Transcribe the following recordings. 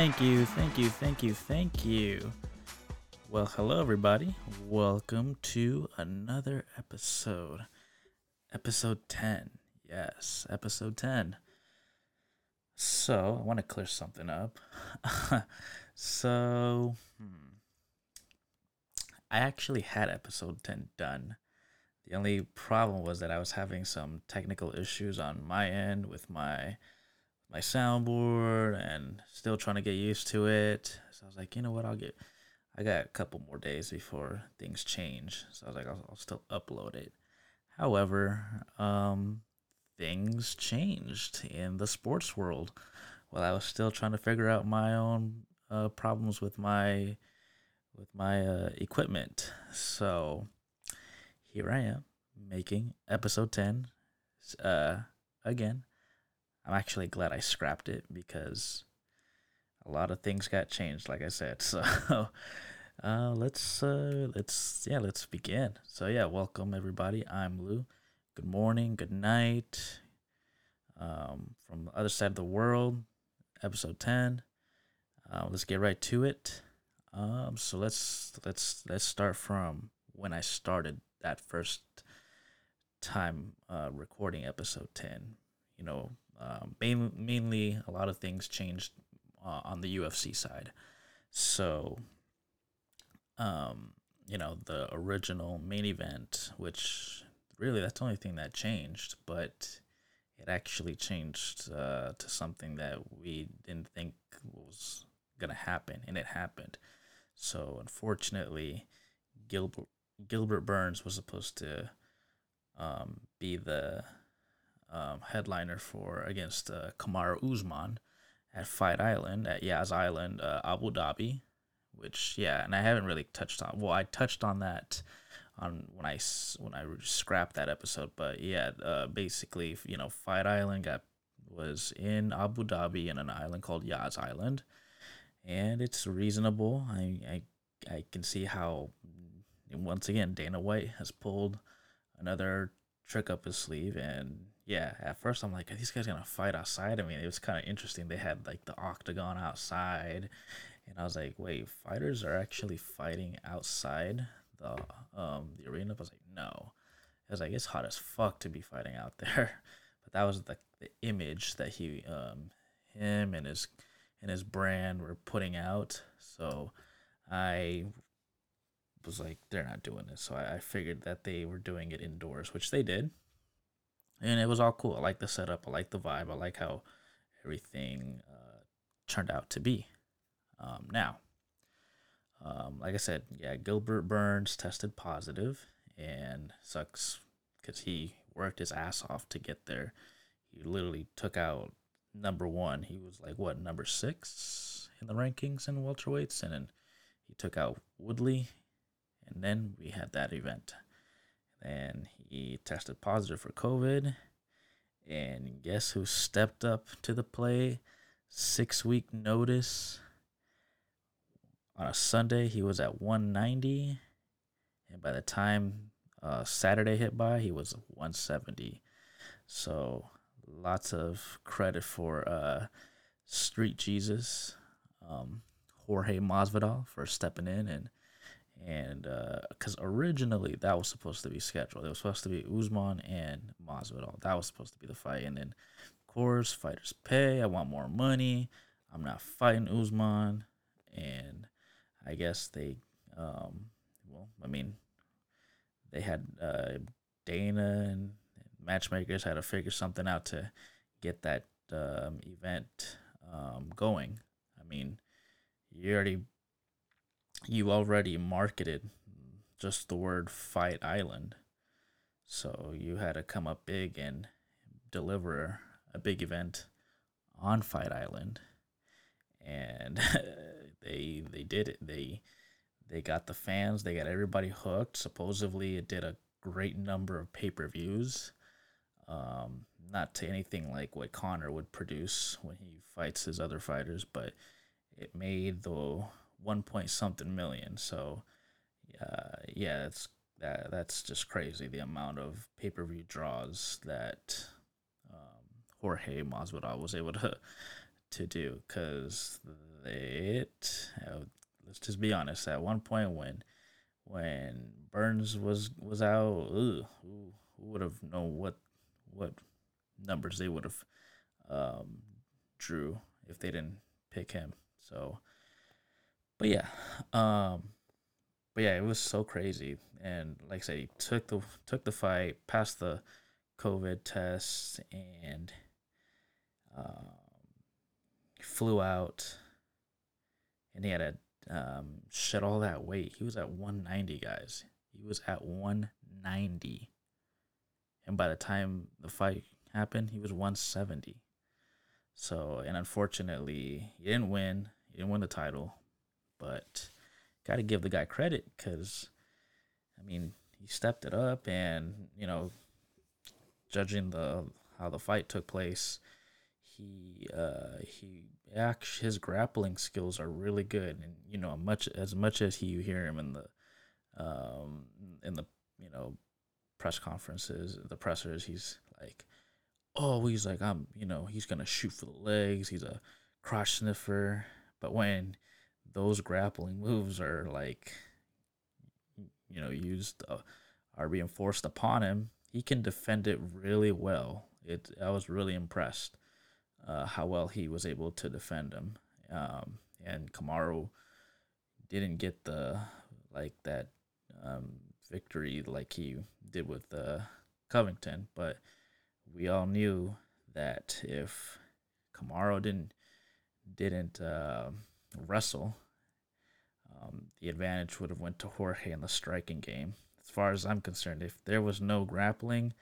Thank you, thank you, thank you, thank you. Well, hello, everybody. Welcome to another episode. Episode 10. Yes, episode 10. So, I want to clear something up. so, hmm, I actually had episode 10 done. The only problem was that I was having some technical issues on my end with my my soundboard and still trying to get used to it. So I was like, you know what, I'll get I got a couple more days before things change. So I was like, I'll, I'll still upload it. However, um, things changed in the sports world while I was still trying to figure out my own uh, problems with my with my uh, equipment. So here I am making episode 10 uh, again. I'm actually glad I scrapped it because a lot of things got changed, like I said. So uh, let's uh, let's yeah let's begin. So yeah, welcome everybody. I'm Lou. Good morning, good night. Um, from the other side of the world, episode ten. Uh, let's get right to it. Um, so let's let's let's start from when I started that first time uh, recording episode ten. You know, um, main, mainly a lot of things changed uh, on the UFC side. So, um, you know, the original main event, which really that's the only thing that changed, but it actually changed uh, to something that we didn't think was gonna happen, and it happened. So unfortunately, Gilbert Gilbert Burns was supposed to um, be the um, headliner for against uh, Kamaru Usman at Fight Island at Yas Island, uh, Abu Dhabi. Which yeah, and I haven't really touched on. Well, I touched on that on when I when I scrapped that episode, but yeah, uh, basically you know Fight Island got was in Abu Dhabi in an island called Yas Island, and it's reasonable. I I I can see how once again Dana White has pulled another trick up his sleeve and yeah, at first I'm like, are these guys gonna fight outside? I mean, it was kind of interesting. They had like the octagon outside, and I was like, wait, fighters are actually fighting outside the um the arena. I was like, no. I was like, it's hot as fuck to be fighting out there, but that was the the image that he um him and his and his brand were putting out. So I was like, they're not doing this. So I, I figured that they were doing it indoors, which they did and it was all cool. I like the setup. I like the vibe. I like how everything uh, turned out to be. Um, now, um, like I said, yeah, Gilbert Burns tested positive, and sucks because he worked his ass off to get there. He literally took out number one. He was like what number six in the rankings in welterweights, and then he took out Woodley, and then we had that event. And he tested positive for COVID. And guess who stepped up to the play? Six week notice. On a Sunday, he was at 190. And by the time uh, Saturday hit by, he was 170. So lots of credit for uh, Street Jesus, um, Jorge Masvidal, for stepping in and and because uh, originally that was supposed to be scheduled, it was supposed to be Usman and Masvidal. That was supposed to be the fight, and then of course fighters pay. I want more money. I'm not fighting Usman, and I guess they, um, well, I mean, they had uh, Dana and matchmakers had to figure something out to get that um, event um, going. I mean, you already you already marketed just the word Fight Island. So you had to come up big and deliver a big event on Fight Island. And they they did it. They they got the fans, they got everybody hooked. Supposedly it did a great number of pay-per-views. Um, not to anything like what Conor would produce when he fights his other fighters, but it made the one point something million. So, uh, yeah, that's that that's just crazy. The amount of pay per view draws that um, Jorge Masvidal was able to to do because it. Uh, let's just be honest. At one point, when when Burns was was out, ugh, who, who would have known what what numbers they would have um, drew if they didn't pick him. So, but yeah, um, but yeah, it was so crazy. And like I said, he took the took the fight, passed the COVID test, and um, flew out. And he had to um, shed all that weight. He was at 190, guys. He was at 190. And by the time the fight happened, he was 170. So, and unfortunately, he didn't win. He didn't win the title, but got to give the guy credit because, I mean, he stepped it up, and you know, judging the how the fight took place, he uh, he actually his grappling skills are really good, and you know, much as much as he you hear him in the um in the you know press conferences, the pressers, he's like oh, he's like, I'm, you know, he's gonna shoot for the legs. He's a crotch sniffer. But when those grappling moves are like, you know, used, uh, are being forced upon him, he can defend it really well. It, I was really impressed uh, how well he was able to defend him. Um, and Kamaru didn't get the like that um, victory like he did with uh, Covington, but we all knew that if Kamaru didn't didn't uh, wrestle, um, the advantage would have went to Jorge in the striking game. As far as I'm concerned, if there was no grappling,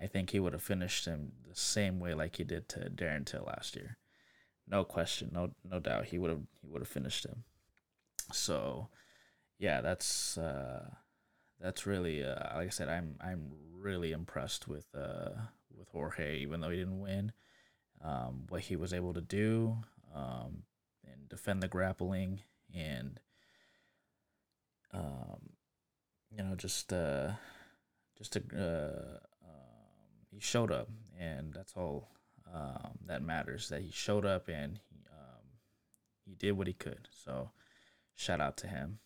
I think he would have finished him the same way like he did to Darren Till last year. No question, no no doubt, he would have he would have finished him. So, yeah, that's uh, that's really uh, like I said, I'm I'm really impressed with uh, with Jorge, even though he didn't win. Um, what he was able to do um, and defend the grappling and um, you know just uh, just to uh, um, he showed up and that's all um, that matters that he showed up and he, um, he did what he could. So shout out to him.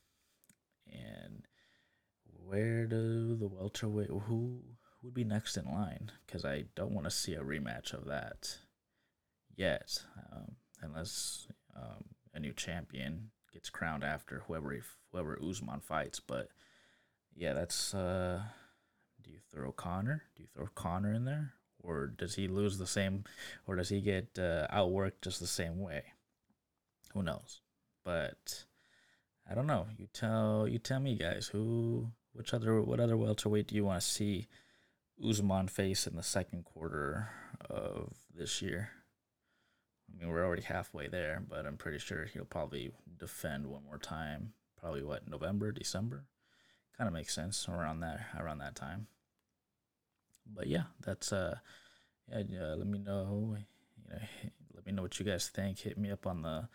And where do the welterweight who would be next in line? Because I don't want to see a rematch of that yet, um, unless um, a new champion gets crowned after whoever whoever Usman fights. But yeah, that's. Uh, do you throw Conor? Do you throw Conor in there, or does he lose the same, or does he get uh, outworked just the same way? Who knows? But I don't know. You tell you tell me, guys. Who, which other, what other welterweight do you want to see? Usman face in the second quarter of this year. I mean, we're already halfway there, but I'm pretty sure he'll probably defend one more time. Probably what November, December, kind of makes sense around that around that time. But yeah, that's uh, yeah. Uh, let me know. You know, let me know what you guys think. Hit me up on the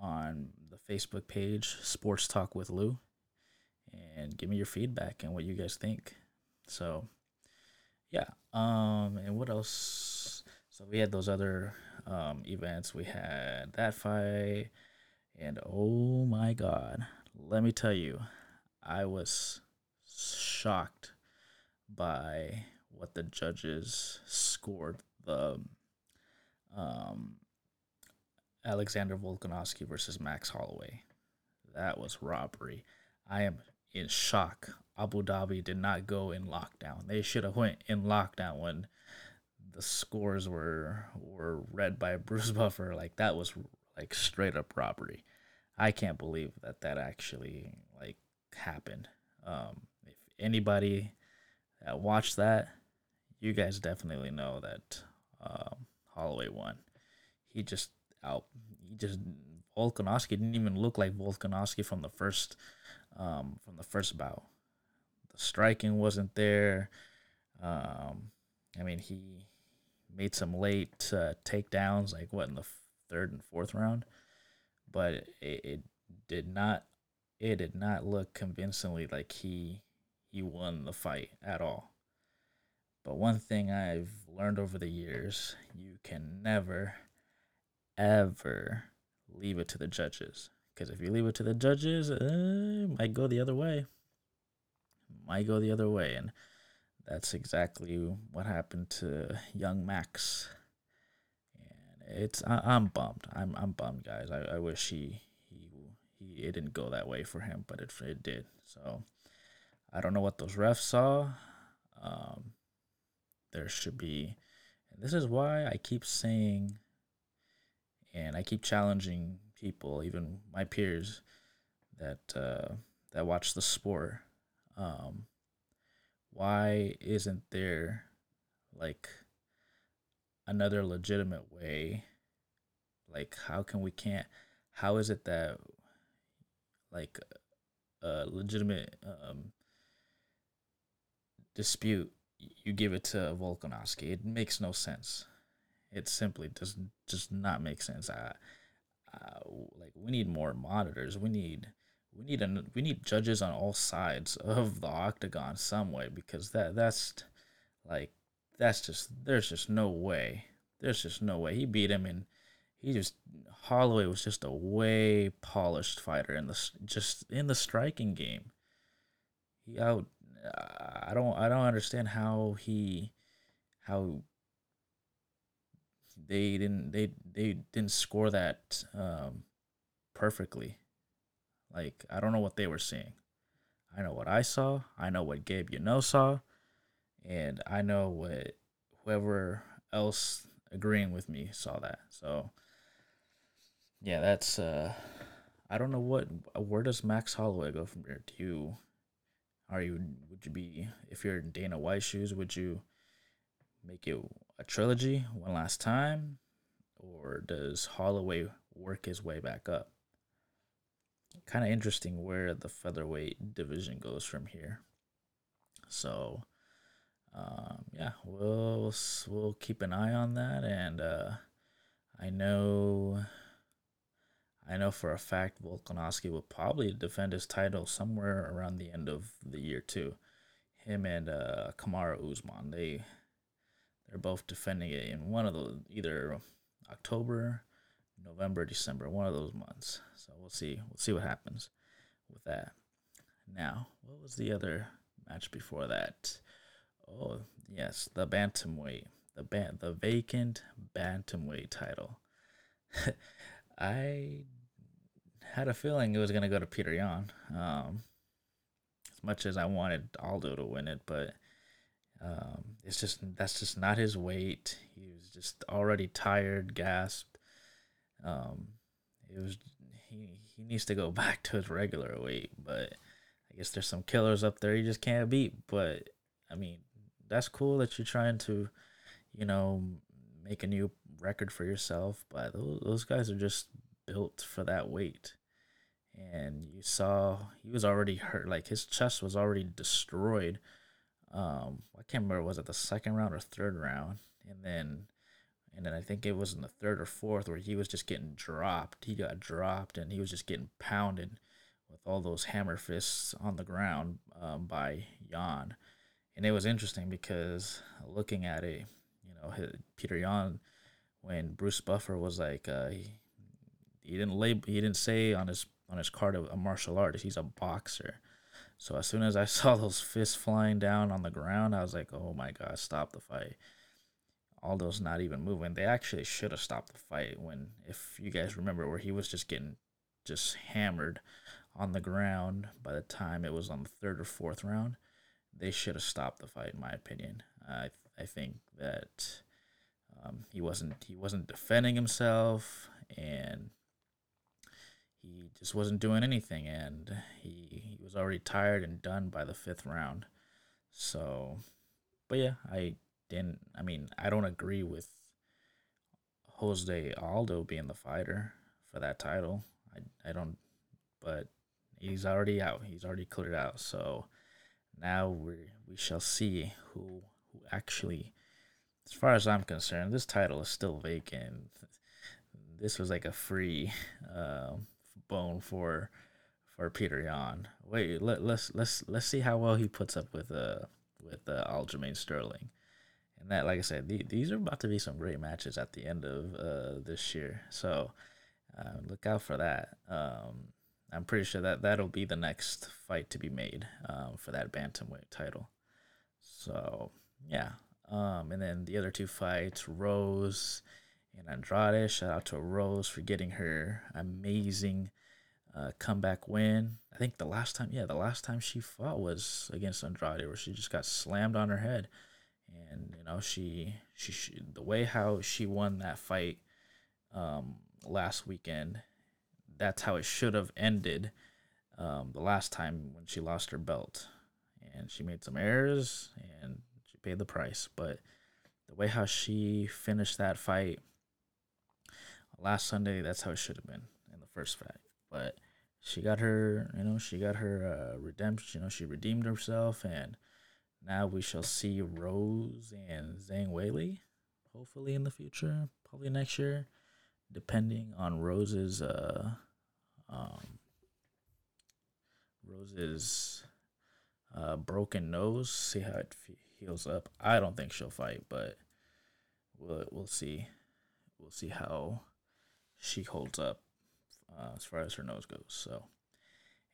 on the Facebook page, Sports Talk with Lou, and give me your feedback and what you guys think. So yeah. Um, and what else? So we had those other um events. We had that fight, and oh my god, let me tell you, I was shocked by what the judges scored the um Alexander Volkanovski versus Max Holloway. That was robbery. I am in shock. Abu Dhabi did not go in lockdown. They should have went in lockdown when the scores were were read by Bruce Buffer. Like that was like straight up robbery. I can't believe that that actually like happened. Um, if anybody that watched that, you guys definitely know that um, Holloway won. He just out. He just Volkanovski didn't even look like Volkanovski from the first um, from the first bout. The striking wasn't there. Um, I mean, he made some late uh, takedowns, like what in the third and fourth round, but it, it did not. It did not look convincingly like he he won the fight at all. But one thing I've learned over the years, you can never, ever leave it to the judges. Because if you leave it to the judges, uh, it might go the other way. Might go the other way, and that's exactly what happened to young Max. And it's I, I'm bummed. I'm I'm bummed, guys. I, I wish he he he it didn't go that way for him, but it it did. So I don't know what those refs saw. Um, there should be, and this is why I keep saying, and I keep challenging people, even my peers, that uh, that watch the sport. Um, why isn't there like another legitimate way? Like, how can we can't? How is it that like a legitimate um, dispute you give it to Volkanovski. It makes no sense. It simply does just not make sense. I, I, like we need more monitors. We need we need a, we need judges on all sides of the octagon some way because that that's like that's just there's just no way. There's just no way. He beat him and he just Holloway was just a way polished fighter in the just in the striking game. He out I don't I don't understand how he how they didn't they they didn't score that um, perfectly. Like I don't know what they were seeing. I know what I saw. I know what Gabe you know saw, and I know what whoever else agreeing with me saw that. So yeah, that's uh I don't know what where does Max Holloway go from here? Do you are you would you be if you're in Dana White shoes? Would you make it a trilogy one last time, or does Holloway work his way back up? Kind of interesting where the featherweight division goes from here. So, um, yeah, we'll we'll keep an eye on that, and uh, I know I know for a fact Volkanovski will probably defend his title somewhere around the end of the year too. Him and uh, Kamaru Usman, they they're both defending it in one of the either October, November, December, one of those months. So we'll see. We'll see what happens with that. Now, what was the other match before that? Oh yes, the bantamweight, the ban- the vacant bantamweight title. I had a feeling it was gonna go to Peter Yan. Um, as much as I wanted Aldo to win it, but um, it's just that's just not his weight. He was just already tired, gasped. Um, it was he he needs to go back to his regular weight, but I guess there's some killers up there he just can't beat. But I mean, that's cool that you're trying to, you know, make a new record for yourself. But those, those guys are just built for that weight and you saw he was already hurt like his chest was already destroyed um i can't remember was it the second round or third round and then and then i think it was in the third or fourth where he was just getting dropped he got dropped and he was just getting pounded with all those hammer fists on the ground um, by Yan. And it was interesting because looking at it, you know, Peter Yan, when Bruce Buffer was like, uh, he, he didn't label, he didn't say on his on his card a martial artist. He's a boxer. So as soon as I saw those fists flying down on the ground, I was like, "Oh my god, stop the fight!" Aldo's not even moving. They actually should have stopped the fight when, if you guys remember, where he was just getting just hammered on the ground. By the time it was on the third or fourth round, they should have stopped the fight, in my opinion. I I think that um, he wasn't he wasn't defending himself and he just wasn't doing anything and he he was already tired and done by the fifth round so but yeah i didn't i mean i don't agree with jose aldo being the fighter for that title. I, I don't but he's already out. He's already cleared out. So now we we shall see who who actually as far as i'm concerned this title is still vacant. This was like a free uh, bone for for Peter Yan. Wait, let let's let's let's see how well he puts up with uh with uh, Aljamain Sterling, and that, like I said, the, these are about to be some great matches at the end of uh, this year. So uh, look out for that. Um, I'm pretty sure that that'll be the next fight to be made um, for that bantamweight title. So yeah, um, and then the other two fights, Rose and Andrade. Shout out to Rose for getting her amazing uh, comeback win. I think the last time, yeah, the last time she fought was against Andrade, where she just got slammed on her head, and you know she she, she the way how she won that fight um, last weekend, that's how it should have ended um, the last time when she lost her belt, and she made some errors and she paid the price, but the way how she finished that fight last Sunday, that's how it should have been in the first fight. But she got her, you know, she got her uh, redemption. You know, she redeemed herself, and now we shall see Rose and Zhang Weili, hopefully in the future, probably next year, depending on Rose's, uh, um, Rose's, uh, broken nose. See how it heals up. I don't think she'll fight, but we'll we'll see. We'll see how she holds up uh, as far as her nose goes. So,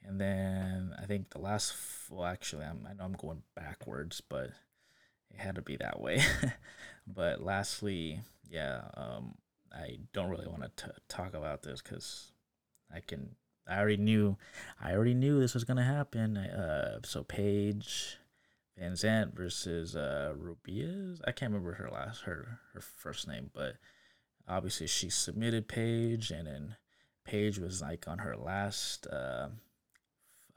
and then I think the last, well, actually, I'm, I know I'm going backwards, but it had to be that way. but lastly, yeah, um, I don't really want to talk about this because I can. I already knew. I already knew this was gonna happen. Uh, so Paige Van Zant versus uh Ribas. I can't remember her last her her first name, but obviously she submitted Paige, and then Paige was like on her last. Uh,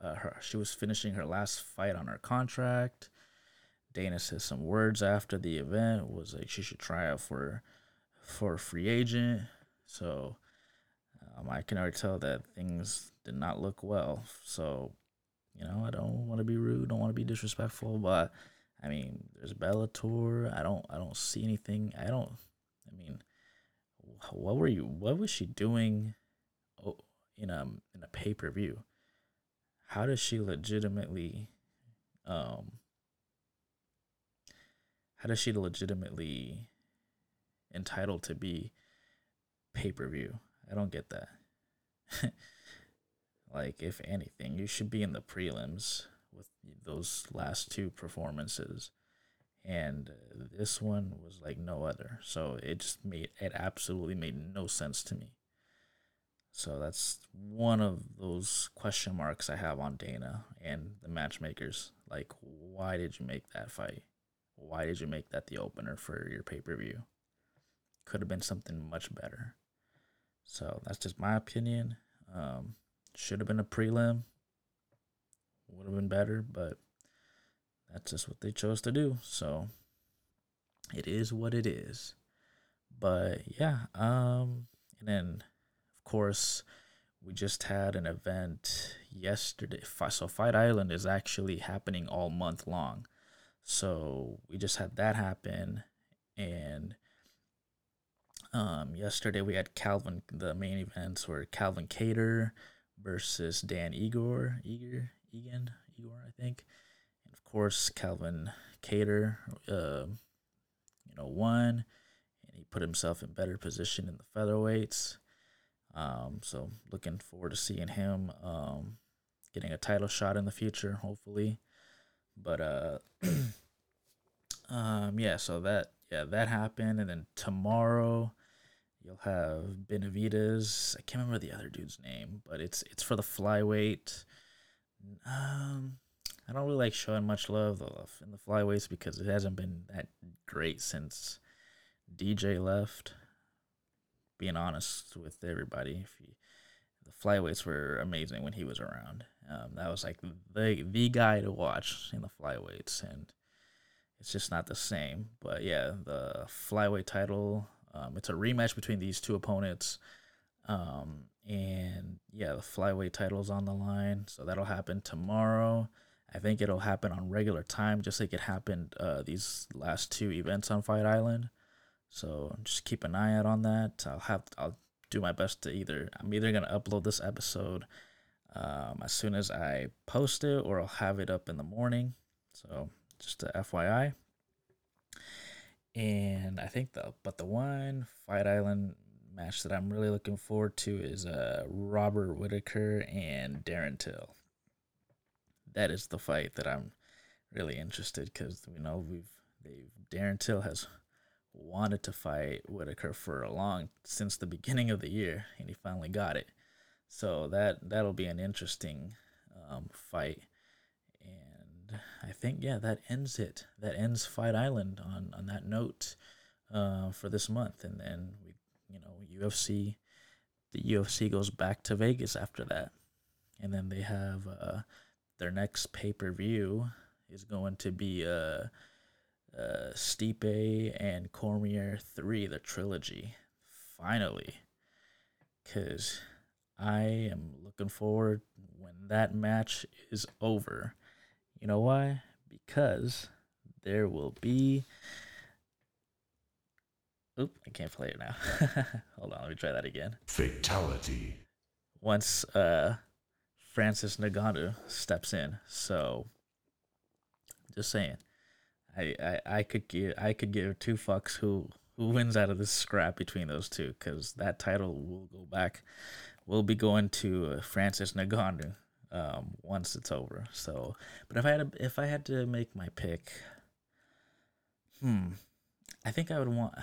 uh, her she was finishing her last fight on her contract. Dana says some words after the event was like she should try out for for a free agent. So um, I can already tell that things did not look well. So you know I don't want to be rude, don't want to be disrespectful, but I mean there's Bellator. I don't I don't see anything. I don't. I mean what were you what was she doing oh, in a in a pay-per-view how does she legitimately um how does she legitimately entitled to be pay-per-view i don't get that like if anything you should be in the prelims with those last two performances and this one was like no other. So it just made it absolutely made no sense to me. So that's one of those question marks I have on Dana and the matchmakers. Like, why did you make that fight? Why did you make that the opener for your pay per view? Could have been something much better. So that's just my opinion. Um, should have been a prelim. Would have been better, but that's just what they chose to do. So it is what it is. But yeah, um, and then course we just had an event yesterday. So Fight Island is actually happening all month long. So we just had that happen, and um, yesterday we had Calvin. The main events were Calvin Kattar versus Dan Igor, Igor, Egan, Igor, I think And of course, Calvin Kattar, uh, you know, won, and he put himself in better position in the featherweights. Um, so looking forward to seeing him um, getting a title shot in the future, hopefully. But uh, um, yeah, so that yeah that happened, and then tomorrow you'll have Benavides. I can't remember the other dude's name, but it's it's for the flyweight. Um, I don't really like showing much love in the flyweights because it hasn't been that great since DJ left. Being honest with everybody, he, the flyweights were amazing when he was around. Um, that was like the the guy to watch in the flyweights, and it's just not the same. But yeah, the flyweight title, um, it's a rematch between these two opponents. Um, and yeah, the flyweight title's on the line, so that'll happen tomorrow. I think it'll happen on regular time, just like it happened uh, these last two events on Fight Island. So just keep an eye out on that. I'll have I'll do my best to either I'm either gonna upload this episode um, as soon as I post it, or I'll have it up in the morning. So just a FYI. and I think the but the one Fight Island match that I'm really looking forward to is uh Robert Whitaker and Darren Till. That is the fight that I'm really interested because you know we've they've Darren Till has wanted to fight Whitaker for a long since the beginning of the year, and he finally got it. So that that'll be an interesting um, fight, and I think yeah that ends it. That ends Fight Island on on that note uh, for this month, and then we you know UFC, the UFC goes back to Vegas after that, and then they have uh, their next pay per view is going to be uh uh, Stipe and Cormier 3, the trilogy. Finally. Because I am looking forward when that match is over. You know why? Because there will be. Oop, I can't play it now. Hold on, let me try that again. Fatality. Once uh, Francis Ngannou steps in. So, just saying I, I, could give I could give two fucks who who wins out of this scrap between those two because that title will go back, will be going to uh, Francis Ngannou um, once it's over. So, but if I had to, if I had to make my pick, hmm, I think I would want.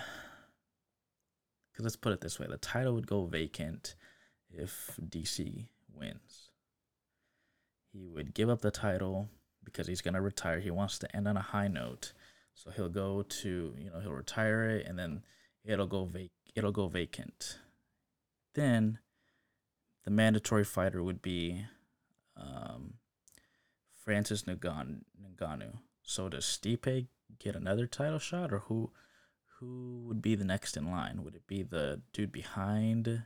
Because let's put it this way: the title would go vacant if DC wins. He would give up the title because he's gonna retire. He wants to end on a high note, so he'll go to you know he'll retire it, and then it'll go vac it'll go vacant. Then the mandatory fighter would be um, Francis Ngannou. So does Stipe get another title shot, or who who would be the next in line? Would it be the dude behind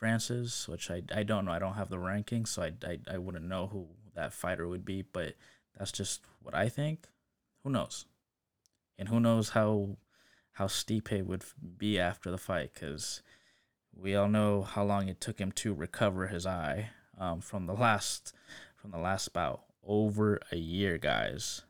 Francis, which I, I don't know. I don't have the rankings, so I, I, I wouldn't know who that fighter would be. But that's just what I think. Who knows? And who knows how how Stipe would be after the fight? Because we all know how long it took him to recover his eye um, from the last from the last bout. Over a year, guys.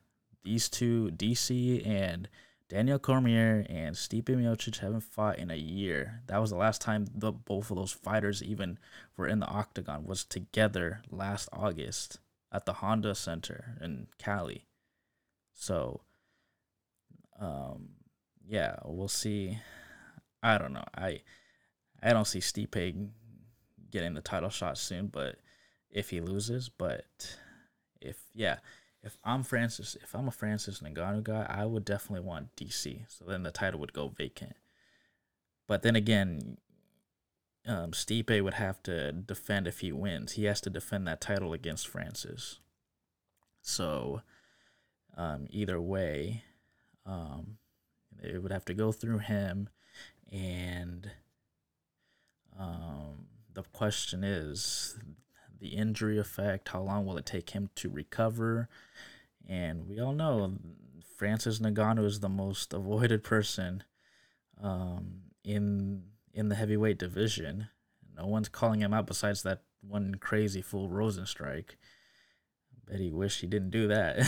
These two, DC and Daniel Cormier and Stipe Miocic haven't fought in a year. That was the last time the both of those fighters even were in the octagon was together last August at the Honda Center in Cali. So, um, yeah, we'll see. I don't know. I I don't see Stipe getting the title shot soon, but if he loses, but if yeah, if I'm Francis, if I'm a Francis Ngannou guy, I would definitely want DC. So then the title would go vacant. But then again, um, Stipe would have to defend if he wins. He has to defend that title against Francis. So, um, either way, um, it would have to go through him. And um, the question is the injury effect, how long will it take him to recover? And we all know Francis Ngannou is the most avoided person um, in in the heavyweight division. No one's calling him out besides that one crazy fool Rozenstruik. Bet he wished he didn't do that.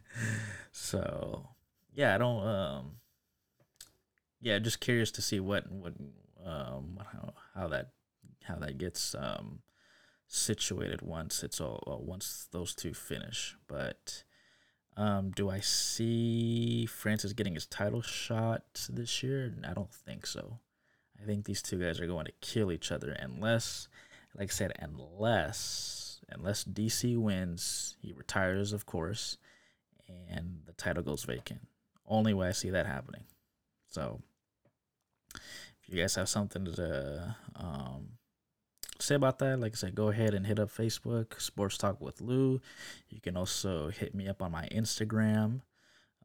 so yeah, I don't. Um, yeah, just curious to see what what um how how that how that gets um situated once it's all well, once those two finish. But um, do I see Francis getting his title shot this year? I don't think so. I think these two guys are going to kill each other unless, like I said, unless unless DC wins, he retires, of course, and the title goes vacant. Only way I see that happening. So, if you guys have something to um, say about that, like I said, go ahead and hit up Facebook, Sports Talk with Lou. You can also hit me up on my Instagram,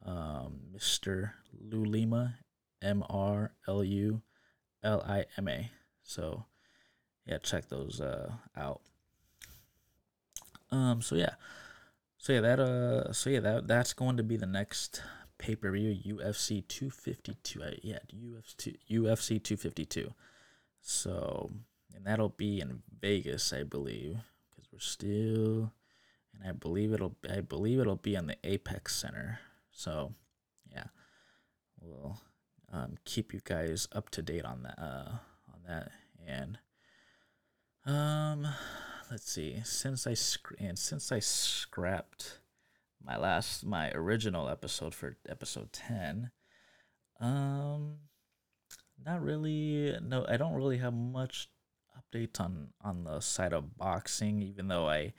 um, Mr. Lou Lima, M R L U L I M A. So yeah, check those uh, out. Um. So yeah. So yeah, that uh. So yeah, that that's going to be the next pay per view UFC two fifty two. Uh, yeah, UFC UFC two fifty two. So and that'll be in Vegas, I believe, because we're still, and I believe it'll I believe it'll be in the Apex Center. So, yeah, we'll um, keep you guys up to date on that. Uh, on that, and um, let's see. Since I sc- and since I scrapped my last my original episode for episode ten, um, not really. No, I don't really have much updates on on the side of boxing. Even though I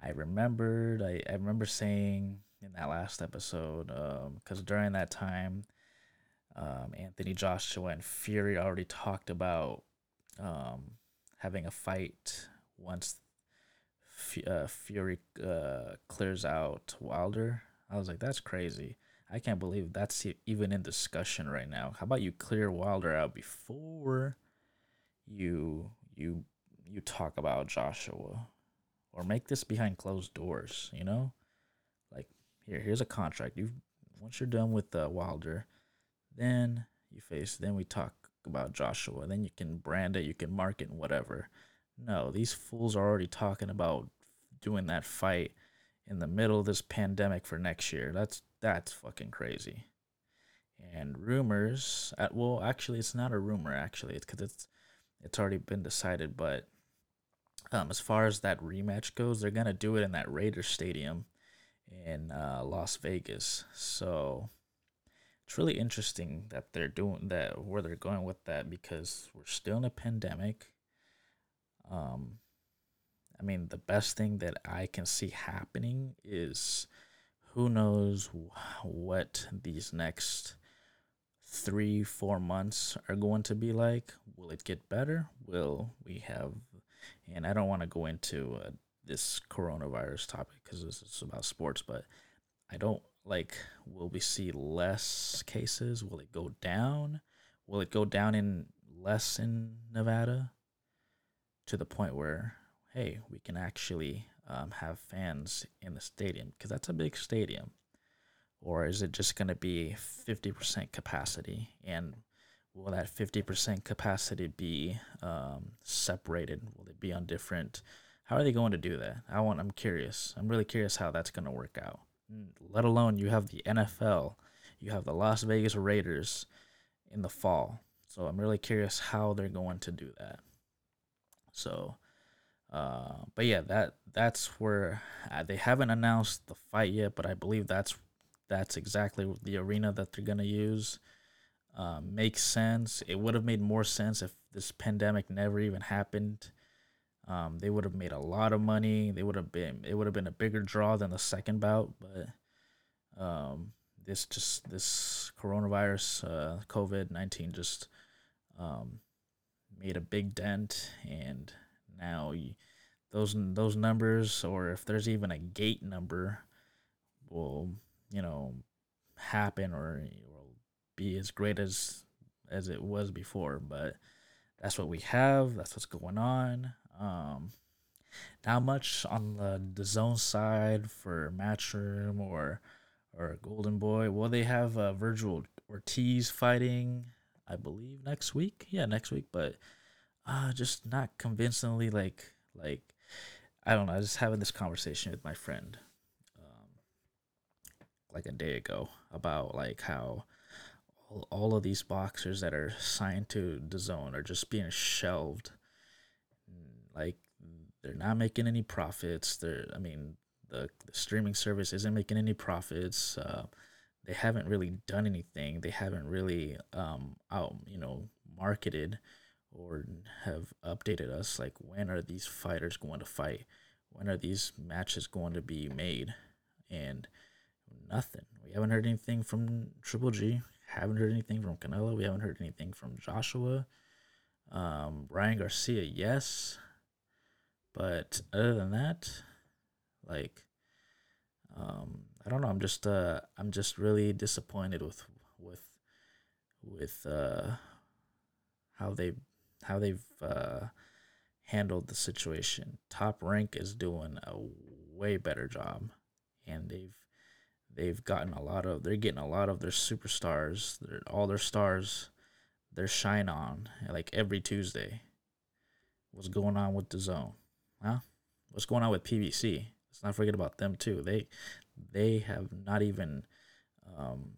I remembered I I remember saying in that last episode um because during that time. Um, Anthony Joshua and Fury already talked about um, having a fight once F- uh, Fury uh, clears out Wilder. I was like, that's crazy. I can't believe that's even in discussion right now. How about you clear Wilder out before you you you talk about Joshua, or make this behind closed doors? You know, like here here's a contract. You once you're done with uh, Wilder, then you face. Then we talk about Joshua. Then you can brand it. You can market whatever. No, these fools are already talking about doing that fight in the middle of this pandemic for next year. That's that's fucking crazy. And rumors, at, well, actually, it's not a rumor. Actually, it's because it's it's already been decided. But um, as far as that rematch goes, they're gonna do it in that Raiders stadium in uh, Las Vegas. So it's really interesting that they're doing that, where they're going with that, because we're still in a pandemic. Um, I mean, the best thing that I can see happening is who knows what these next three, four months are going to be like. Will it get better? Will we have, and I don't want to go into uh, this coronavirus topic because it's about sports, but I don't like, will we see less cases? Will it go down? Will it go down in less in Nevada to the point where hey, we can actually um, have fans in the stadium because that's a big stadium? Or is it just going to be 50% capacity? And will that 50% capacity be um, separated? Will it be on different? How are they going to do that? I want. I'm curious. I'm really curious how that's going to work out. Let alone you have the NFL, you have the Las Vegas Raiders in the fall. So I'm really curious how they're going to do that. So uh, but yeah, that that's where uh, they haven't announced the fight yet, but I believe that's that's exactly the arena that they're gonna use. Uh, makes sense. It would have made more sense if this pandemic never even happened. Um, they would have made a lot of money. They would have been it would have been a bigger draw than the second bout, but um, this just this coronavirus, uh, COVID nineteen, just um, made a big dent and now. You, those those numbers, or if there's even a gate number, will you know happen or will be as great as as it was before. But that's what we have. That's what's going on. Um, not much on the DAZN side for Matchroom or or Golden Boy. Well, they have uh, Vergil Ortiz fighting, I believe, next week. Yeah, next week. But uh, just not convincingly like like I don't know. I was having this conversation with my friend um, like a day ago about like how all, all of these boxers that are signed to DAZN are just being shelved. Like they're not making any profits. They're I mean the, the streaming service isn't making any profits. Uh, they haven't really done anything. They haven't really um, out you know marketed or have updated us. Like when are these fighters going to fight? When are these matches going to be made? And nothing. We haven't heard anything from triple g. Haven't heard anything from canelo. We haven't heard anything from joshua. Um, ryan garcia yes but other than that like um, i don't know i'm just uh i'm just really disappointed with with with uh how they how they've uh, handled the situation. Top Rank is doing a way better job, and they've they've gotten a lot of they're getting a lot of their superstars, their, all their stars, their shine on like every Tuesday. What's going on with DAZN? Huh? What's going on with PBC? Let's not forget about them too. They they have not even um,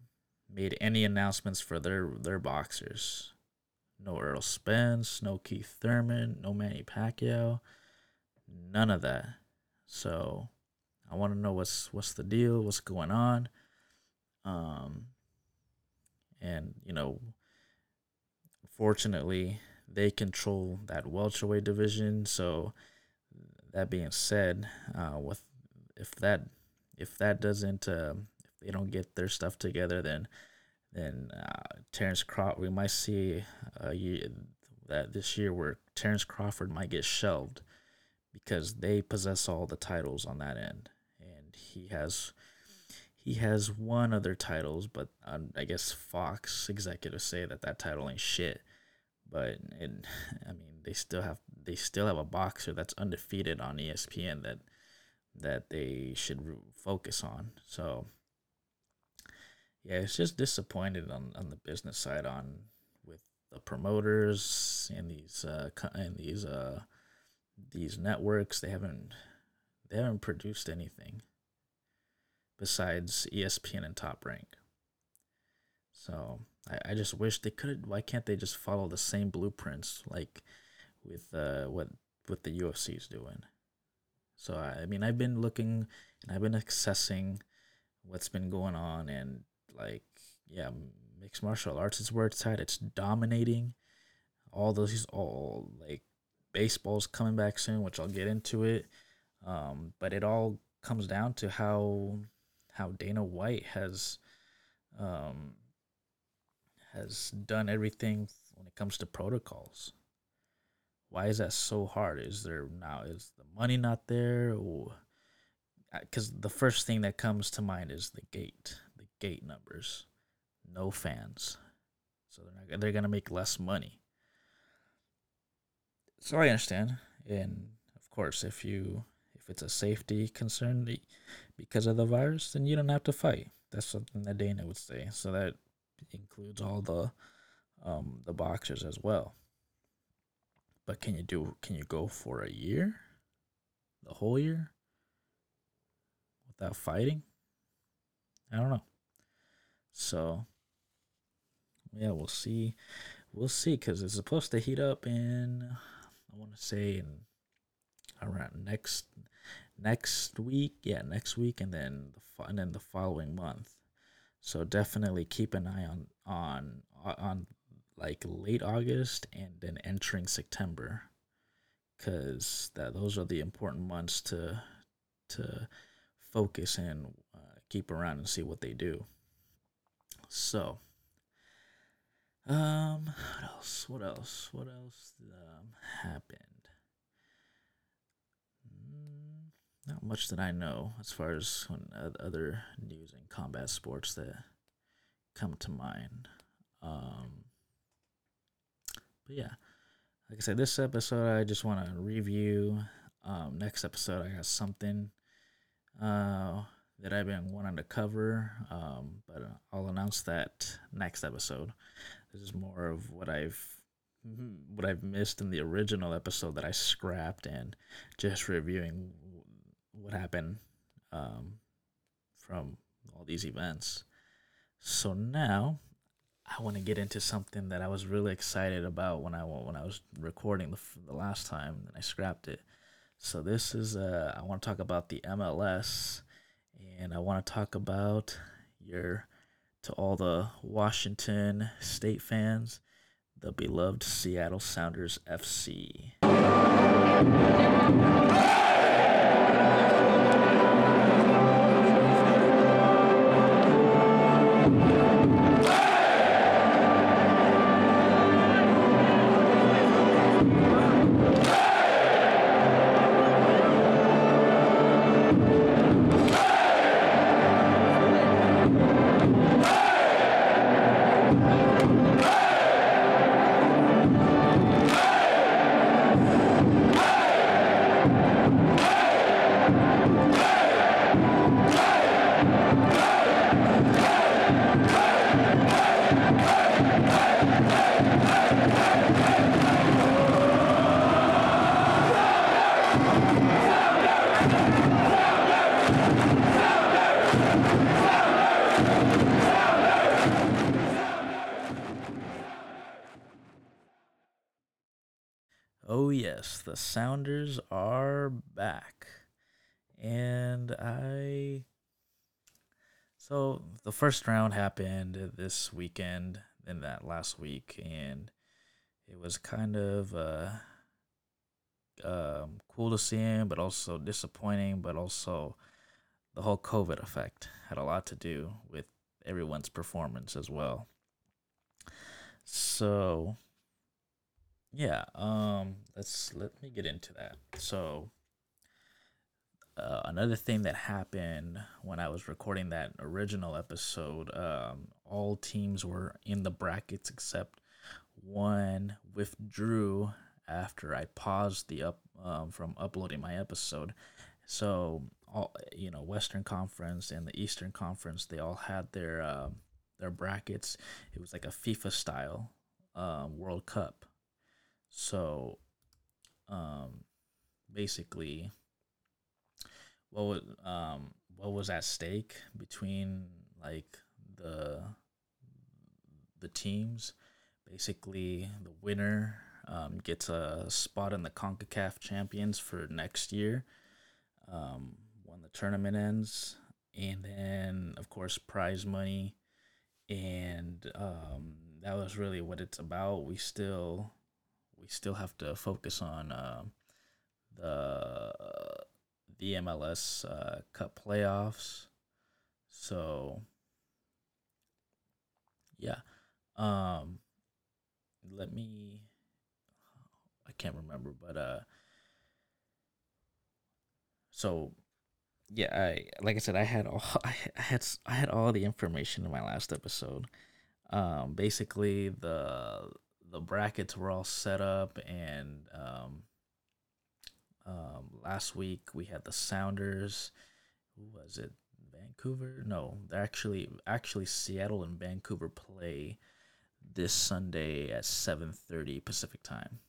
made any announcements for their their boxers. No Errol Spence, no Keith Thurman, no Manny Pacquiao, none of that. So I want to know what's what's the deal, what's going on. Um and you know fortunately they control that welterweight division, so that being said, uh, with if that if that doesn't uh, if they don't get their stuff together, then then uh, Terrence Crawford we might see that this year where Terrence Crawford might get shelved because they possess all the titles on that end, and he has he has one other titles, but um, I guess Fox executives say that that title ain't shit. But it, I mean, they still have they still have a boxer that's undefeated on ESPN that that they should focus on. So yeah, it's just disappointed on, on the business side on with the promoters and these uh and these uh these networks they haven't they haven't produced anything besides ESPN and Top Rank. So I, I just wish they could. Why can't they just follow the same blueprints like with uh, what what the UFC is doing? So I, mean, I've been looking and I've been assessing what's been going on, and like, yeah, mixed martial arts is where it's at. It's dominating. All those, all like, baseball's coming back soon, which I'll get into it. Um, but it all comes down to how how Dana White has um, has done everything when it comes to protocols. Why is that so hard? Is there now is the money not there, because the first thing that comes to mind is the gate, the gate numbers, no fans, so they're not they're gonna make less money. So I understand, and of course, if you if it's a safety concern because of the virus, then you don't have to fight. That's something that Dana would say. So that includes all the um, the boxers as well. But can you do? Can you go for a year, the whole year, without fighting? I don't know. So yeah, we'll see. We'll see because it's supposed to heat up in. I want to say in around next next week. Yeah, next week, and then the and then the following month. So definitely keep an eye on on on like late August and then entering September, because that those are the important months to to focus and uh, keep around and see what they do. So, um, what else? What else? What else um, happened? not much that I know as far as uh, other news and combat sports that come to mind. Um, but yeah, like I said, this episode I just want to review. Um, next episode I got something uh, that I've been wanting to cover, um, but I'll announce that next episode. This is more of what I've what I've missed in the original episode that I scrapped and just reviewing what happened um, from all these events. So now I want to get into something that I was really excited about when I when I was recording the the last time and I scrapped it. So this is uh, I want to talk about the MLS and I want to talk about your to all the Washington State fans, the beloved Seattle Sounders FC. Oh, yes, the Sounders are back. And I. So the first round happened this weekend and that last week, and it was kind of uh, um, cool to see him, but also disappointing, but also the whole COVID effect had a lot to do with everyone's performance as well. So, yeah, um, let's let me get into that. So, uh, another thing that happened when I was recording that original episode, um, all teams were in the brackets except one withdrew after I paused the up um, from uploading my episode. So all you know, Western Conference and the Eastern Conference, they all had their uh, their brackets. It was like a FIFA style um, World Cup. So, um, basically, what was um what was at stake between like the the teams? Basically, the winner um, gets a spot in the CONCACAF Champions for next year um, tournament ends. And then, of course, prize money. And um, that was really what it's about. We still we still have to focus on uh, the the MLS uh, Cup playoffs. So yeah, um, let me I can't remember, but uh, so yeah, I like I said, I had all I had I had all the information in my last episode. Um, basically the the brackets were all set up, and um, um, last week we had the Sounders. Who was it? Vancouver? No, actually actually Seattle and Vancouver play this Sunday at seven thirty Pacific time.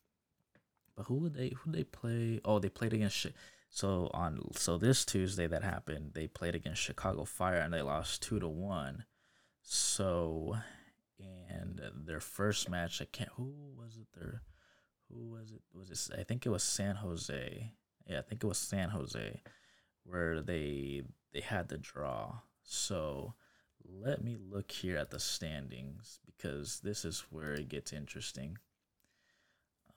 But who would they who they play? Oh, they played against so on so this Tuesday that happened, they played against Chicago Fire and they lost two to one. So and their first match, I can't who was it their who was it was it I think it was San Jose. Yeah, I think it was San Jose where they they had the draw. So let me look here at the standings because this is where it gets interesting.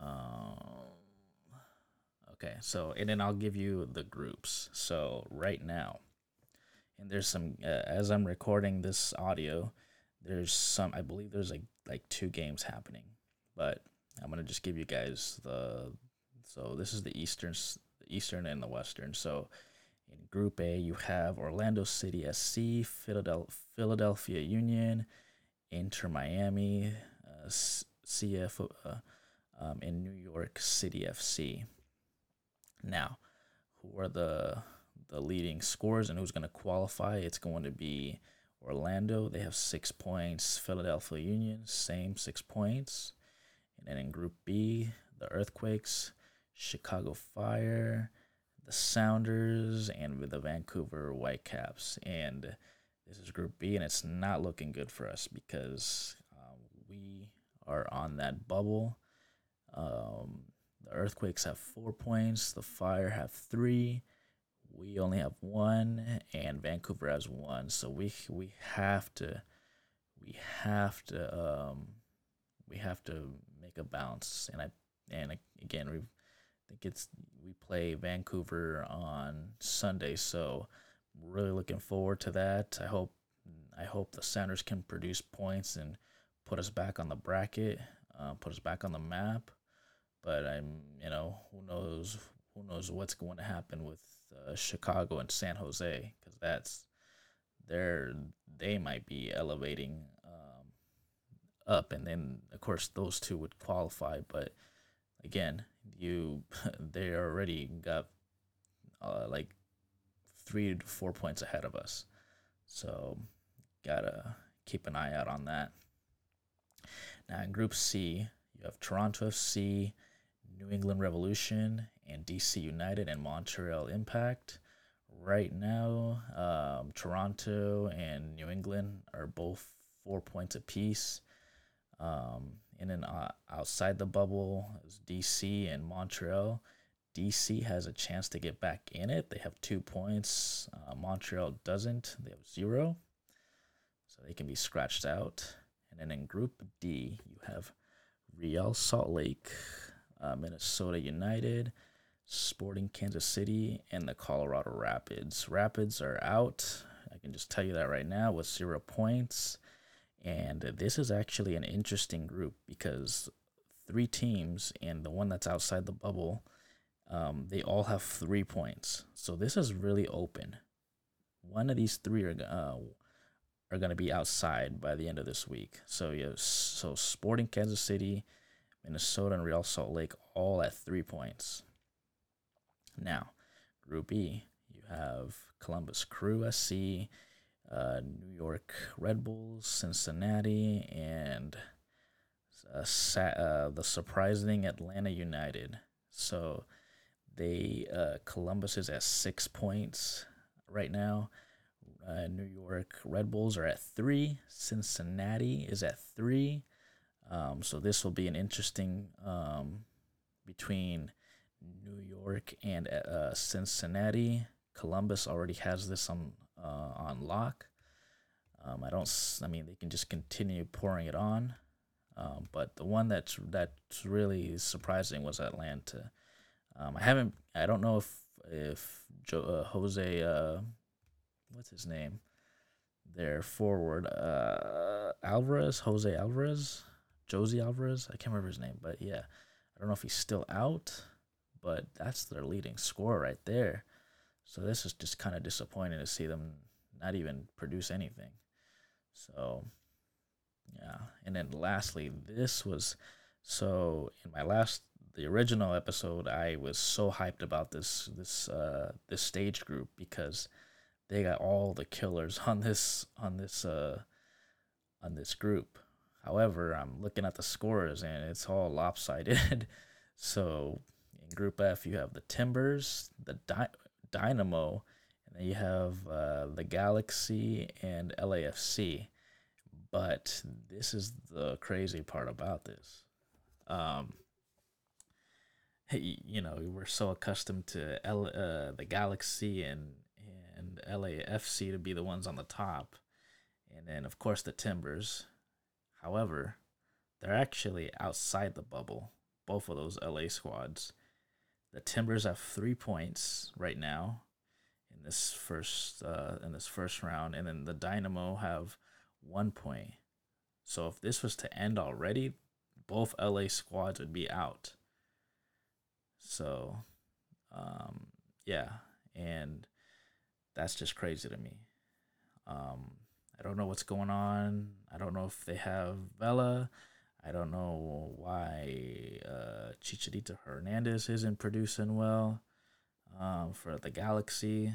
Um, okay, so and then I'll give you the groups. So right now, and there's some uh, as I'm recording this audio, there's some I believe there's like like two games happening, but I'm gonna just give you guys the so this is the eastern eastern and the western. So in Group A, you have Orlando City SC, Philadelphia, Philadelphia Union, Inter Miami, uh, CF, uh, um, in New York City FC. Now, who are the the leading scores and who's going to qualify? It's going to be Orlando. They have six points. Philadelphia Union, same six points. And then in Group B, the Earthquakes, Chicago Fire, the Sounders, and with the Vancouver Whitecaps. And this is Group B, and it's not looking good for us because um, we are on that bubble um, Earthquakes have four points. The Fire have three. We only have one, and Vancouver has one. So we we have to we have to um, we have to make a bounce. And I and again we think it's we play Vancouver on Sunday, so really looking forward to that. I hope I hope the Sounders can produce points and put us back on the bracket, uh, put us back on the map. But I'm, you know, who knows? Who knows what's going to happen with uh, Chicago and San Jose? Because that's they're they might be elevating um, up, and then of course those two would qualify. But again, you they already got uh, like three to four points ahead of us, so gotta keep an eye out on that. Now in Group C, you have Toronto FC, New England Revolution and DC United and Montreal Impact. Right now, um, Toronto and New England are both four points apiece. Um, and uh, outside the bubble is DC and Montreal. DC has a chance to get back in it. They have two points. Uh, Montreal doesn't. They have zero. So they can be scratched out. And then in Group D, you have Real Salt Lake, uh, Minnesota United, Sporting Kansas City, and the Colorado Rapids. Rapids are out. I can just tell you that right now with zero points. And this is actually an interesting group because three teams and the one that's outside the bubble, um, they all have three points. So this is really open. One of these three are uh, are going to be outside by the end of this week. So yeah, so Sporting Kansas City, Minnesota, and Real Salt Lake all at three points. Now, Group E, you have Columbus Crew SC, uh, New York Red Bulls, Cincinnati, and uh, sa- uh, the surprising Atlanta United. So they uh, Columbus is at six points right now. Uh, New York Red Bulls are at three. Cincinnati is at three. Um, so this will be an interesting um, between New York and uh, Cincinnati. Columbus already has this on uh, on lock. Um, I don't. I mean, they can just continue pouring it on. Um, but the one that's that's really surprising was Atlanta. Um, I haven't. I don't know if if jo, uh, Jose uh, what's his name? Their forward, uh, Alvarez, Jose Alvarez, Josie Alvarez. I can't remember his name, but yeah, I don't know if he's still out, but that's their leading scorer right there. So this is just kind of disappointing to see them not even produce anything. So yeah, and then lastly, this was so in my last the original episode, I was so hyped about this this uh, this stage group because they got all the killers on this on this uh on this group. However, I'm looking at the scores and it's all lopsided. so in Group F, you have the Timbers, the Dy- Dynamo, and then you have uh, the Galaxy and LAFC. But this is the crazy part about this. Um, you know, we're so accustomed to L- uh, the Galaxy and and LAFC to be the ones on the top. And then, of course, the Timbers. However, they're actually outside the bubble, both of those LA squads. The Timbers have three points right now in this first uh, in this first round, and then the Dynamo have one point. So if this was to end already, both LA squads would be out. So, um, yeah, and that's just crazy to me. Um, I don't know what's going on. I don't know if they have Vela. I don't know why uh, Chicharito Hernandez isn't producing well um, for the Galaxy.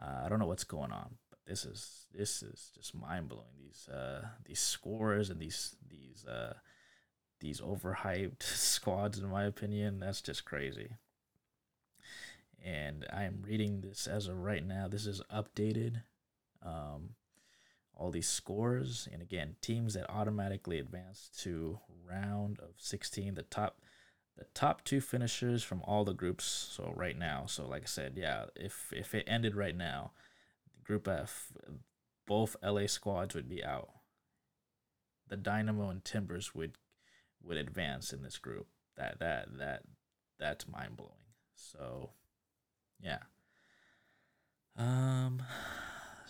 Uh, I don't know what's going on, but this is this is just mind blowing. These uh, these scores and these these uh, these overhyped squads, in my opinion, that's just crazy and I am reading this as of right now. This is updated. Um, all these scores, and again, teams that automatically advance to round of 16. The top, the top two finishers from all the groups. So right now, so like I said, yeah, if if it ended right now, Group F, both LA squads would be out. The Dynamo and Timbers would would advance in this group. That that that that's mind blowing. So yeah. Um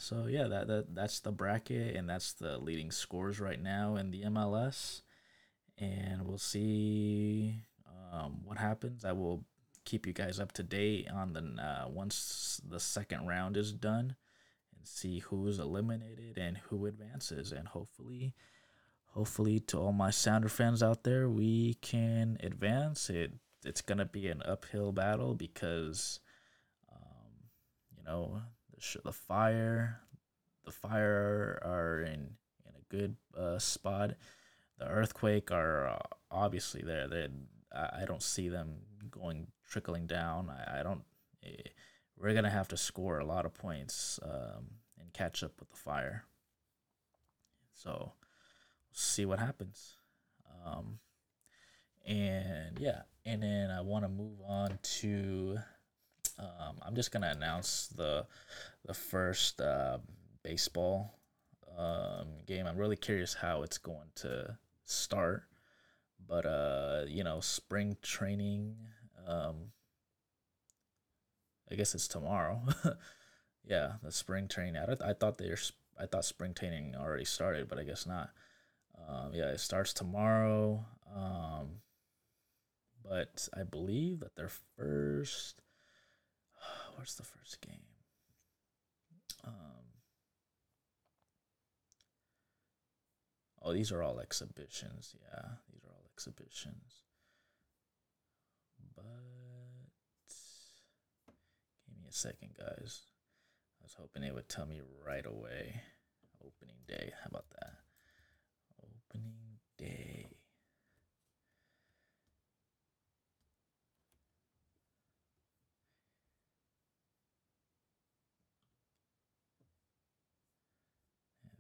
so yeah, that, that that's the bracket and that's the leading scores right now in the MLS. And we'll see um, what happens. I will keep you guys up to date on the uh, once the second round is done and see who's eliminated and who advances and hopefully hopefully to all my sounder fans out there we can advance it it's to be an uphill battle because you know, the fire, the fire are in in a good uh, spot. The earthquake are uh, obviously there. They I, don't see them going trickling down. I, I don't. Eh, we're gonna have to score a lot of points um, and catch up with the fire. So see what happens. Um, and yeah, and then I want to move on to. Um, I'm just gonna announce the the first uh, baseball um, game. I'm really curious how it's going to start, but uh, you know, spring training. Um, I guess it's tomorrow. yeah, the spring training. I, I thought they I thought spring training already started, but I guess not. Um, yeah, it starts tomorrow. Um, but I believe that their first. What's the first game? Um, oh, these are all exhibitions. Yeah, these are all exhibitions. But give me a second, guys. I was hoping they would tell me right away. Opening day. How about that? Opening day.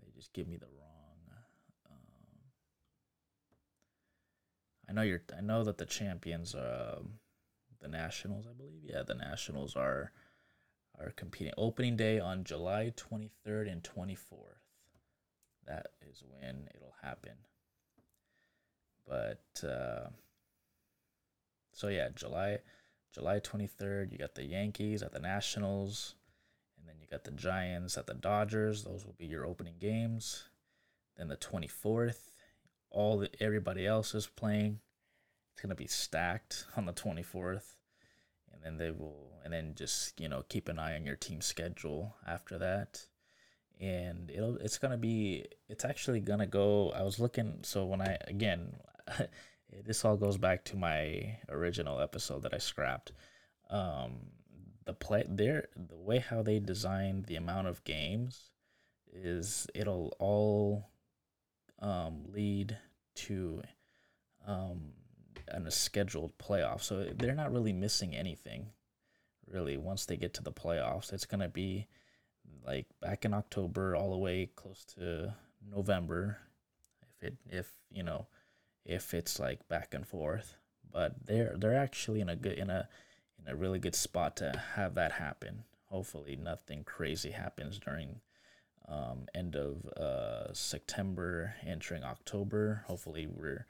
they give me the wrong. Um, I know you're. I know that the champions, are um, the Nationals, I believe. Yeah, the Nationals are are competing. Opening day on July 23rd and 24th. That is when it'll happen. But uh, so yeah, July July 23rd, you got the Yankees at the Nationals, and then you got the Giants at the Dodgers. Those will be your opening games. Then the 24th, all the, everybody else is playing. It's gonna be stacked on the 24th and then they will and then just you know keep an eye on your team schedule after that and it'll it's gonna be it's actually gonna go i was looking so when i again this all goes back to my original episode that i scrapped um the play there the way how they designed the amount of games is it'll all um lead to um and a scheduled playoff. So they're not really missing anything, really. Once they get to the playoffs, it's gonna be like back in October all the way close to November, if it if you know if it's like back and forth. But they're they're actually in a good in a in a really good spot to have that happen. Hopefully, nothing crazy happens during um, end of uh, September, entering October. Hopefully, we're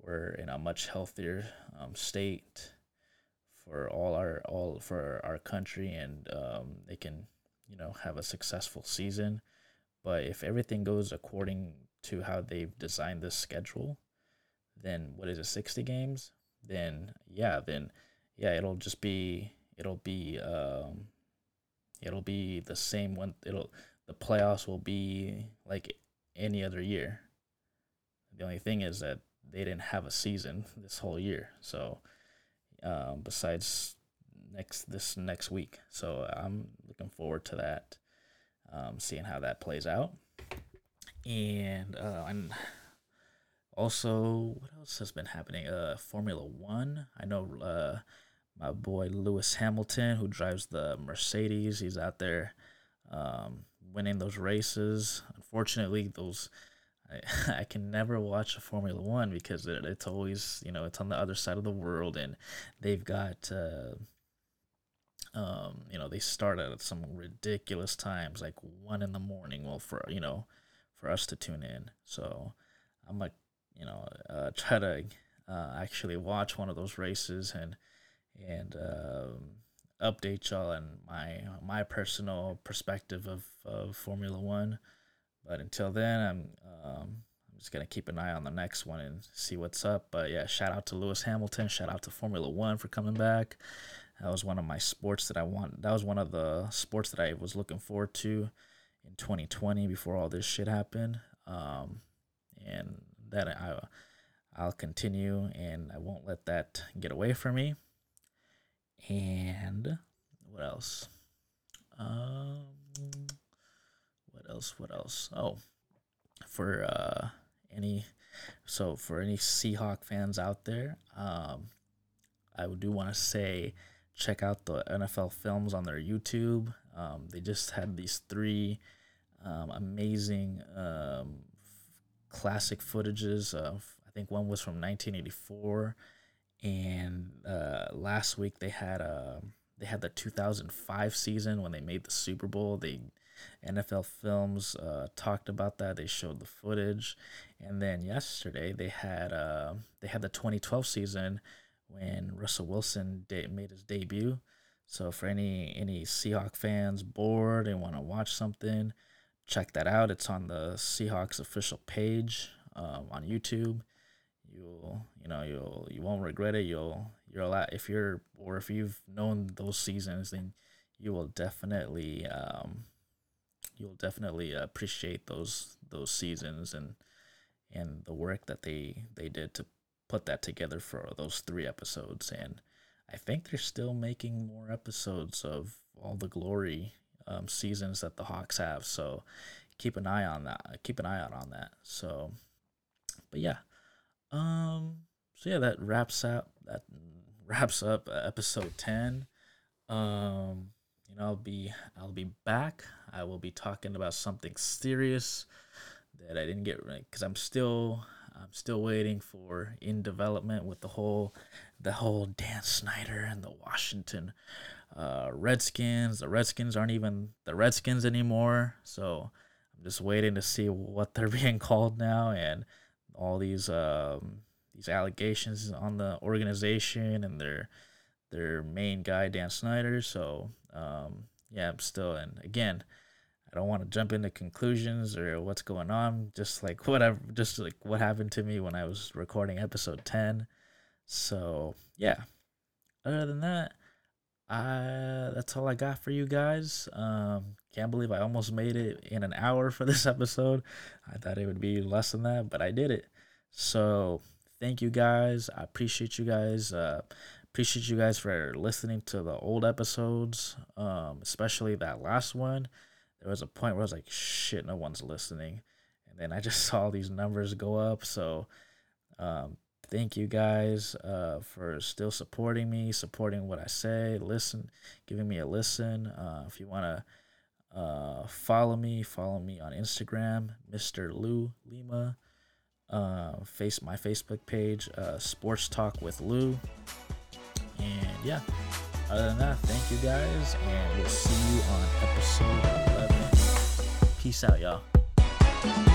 we're in a much healthier um, state for all our all for our country, and um, they can you know have a successful season. But if everything goes according to how they've designed this schedule, then what is it, sixty games? Then yeah, then yeah, it'll just be it'll be um, it'll be the same one. It'll the playoffs will be like any other year. The only thing is that they didn't have a season this whole year. So um, besides next this next week, so I'm looking forward to that, um, seeing how that plays out, and uh, and also what else has been happening? Uh, Formula One. I know uh, my boy Lewis Hamilton, who drives the Mercedes, he's out there um, winning those races. Unfortunately, those I, I can never watch a Formula One because it, it's always you know it's on the other side of the world and they've got uh, um, you know they start at some ridiculous times like one in the morning well for you know for us to tune in so I'm like you know uh, try to uh, actually watch one of those races and and um, update y'all on my my personal perspective of, of Formula One. But until then, I'm um, I'm just gonna keep an eye on the next one and see what's up. But yeah, shout out to Lewis Hamilton. Shout out to Formula One for coming back. That was one of my sports that I want. That was one of the sports that I was looking forward to in 2020 before all this shit happened. Um, and that I I'll continue and I won't let that get away from me. And what else? Um what else? What else? Oh, for uh, any so for any Seahawk fans out there, um, I do want to say check out the NFL films on their YouTube. Um, they just had these three um, amazing um, classic footages of I think one was from 1984, and uh, last week they had a they had the 2005 season when they made the Super Bowl. They NFL Films uh, talked about that. They showed the footage, and then yesterday they had uh, they had the 2012 season when Russell Wilson de- made his debut. So for any any Seahawk fans bored and want to watch something, check that out. It's on the Seahawks official page um, on YouTube. You'll you know you'll you won't regret it. You'll you're a lot if you're or if you've known those seasons, then you will definitely um, you'll definitely appreciate those those seasons and and the work that they they did to put that together for those three episodes and I think they're still making more episodes of all the glory um, seasons that the Hawks have. So keep an eye on that. Keep an eye out on that. So, but yeah, um, so yeah, that wraps up that wraps up episode ten. Um, you know, I'll be I'll be back. I will be talking about something serious that I didn't get right because I'm still I'm still waiting for in development with the whole the whole Dan Snyder and the Washington uh, Redskins. The Redskins aren't even the Redskins anymore, so I'm just waiting to see what they're being called now and all these um, these allegations on the organization and their their main guy Dan Snyder. So um, yeah, I'm still and again. I don't want to jump into conclusions or what's going on. Just like whatever, just like what happened to me when I was recording episode 10. So, yeah. Other than that, I that's all I got for you guys. Um, can't believe I almost made it in an hour for this episode. I thought it would be less than that, but I did it. So, thank you guys. I appreciate you guys. Uh, appreciate you guys for listening to the old episodes, um, especially that last one there was a point where I was like, shit, no one's listening. And then I just saw these numbers go up. So um, thank you guys uh, for still supporting me, supporting what I say, listen, giving me a listen. Uh, if you want to uh, follow me, follow me on Instagram, Mr. Lou Lima. Uh, face my Facebook page, uh, Sports Talk with Lou. And yeah, other than that, thank you guys, and we'll see you on episode 11. Peace out, y'all.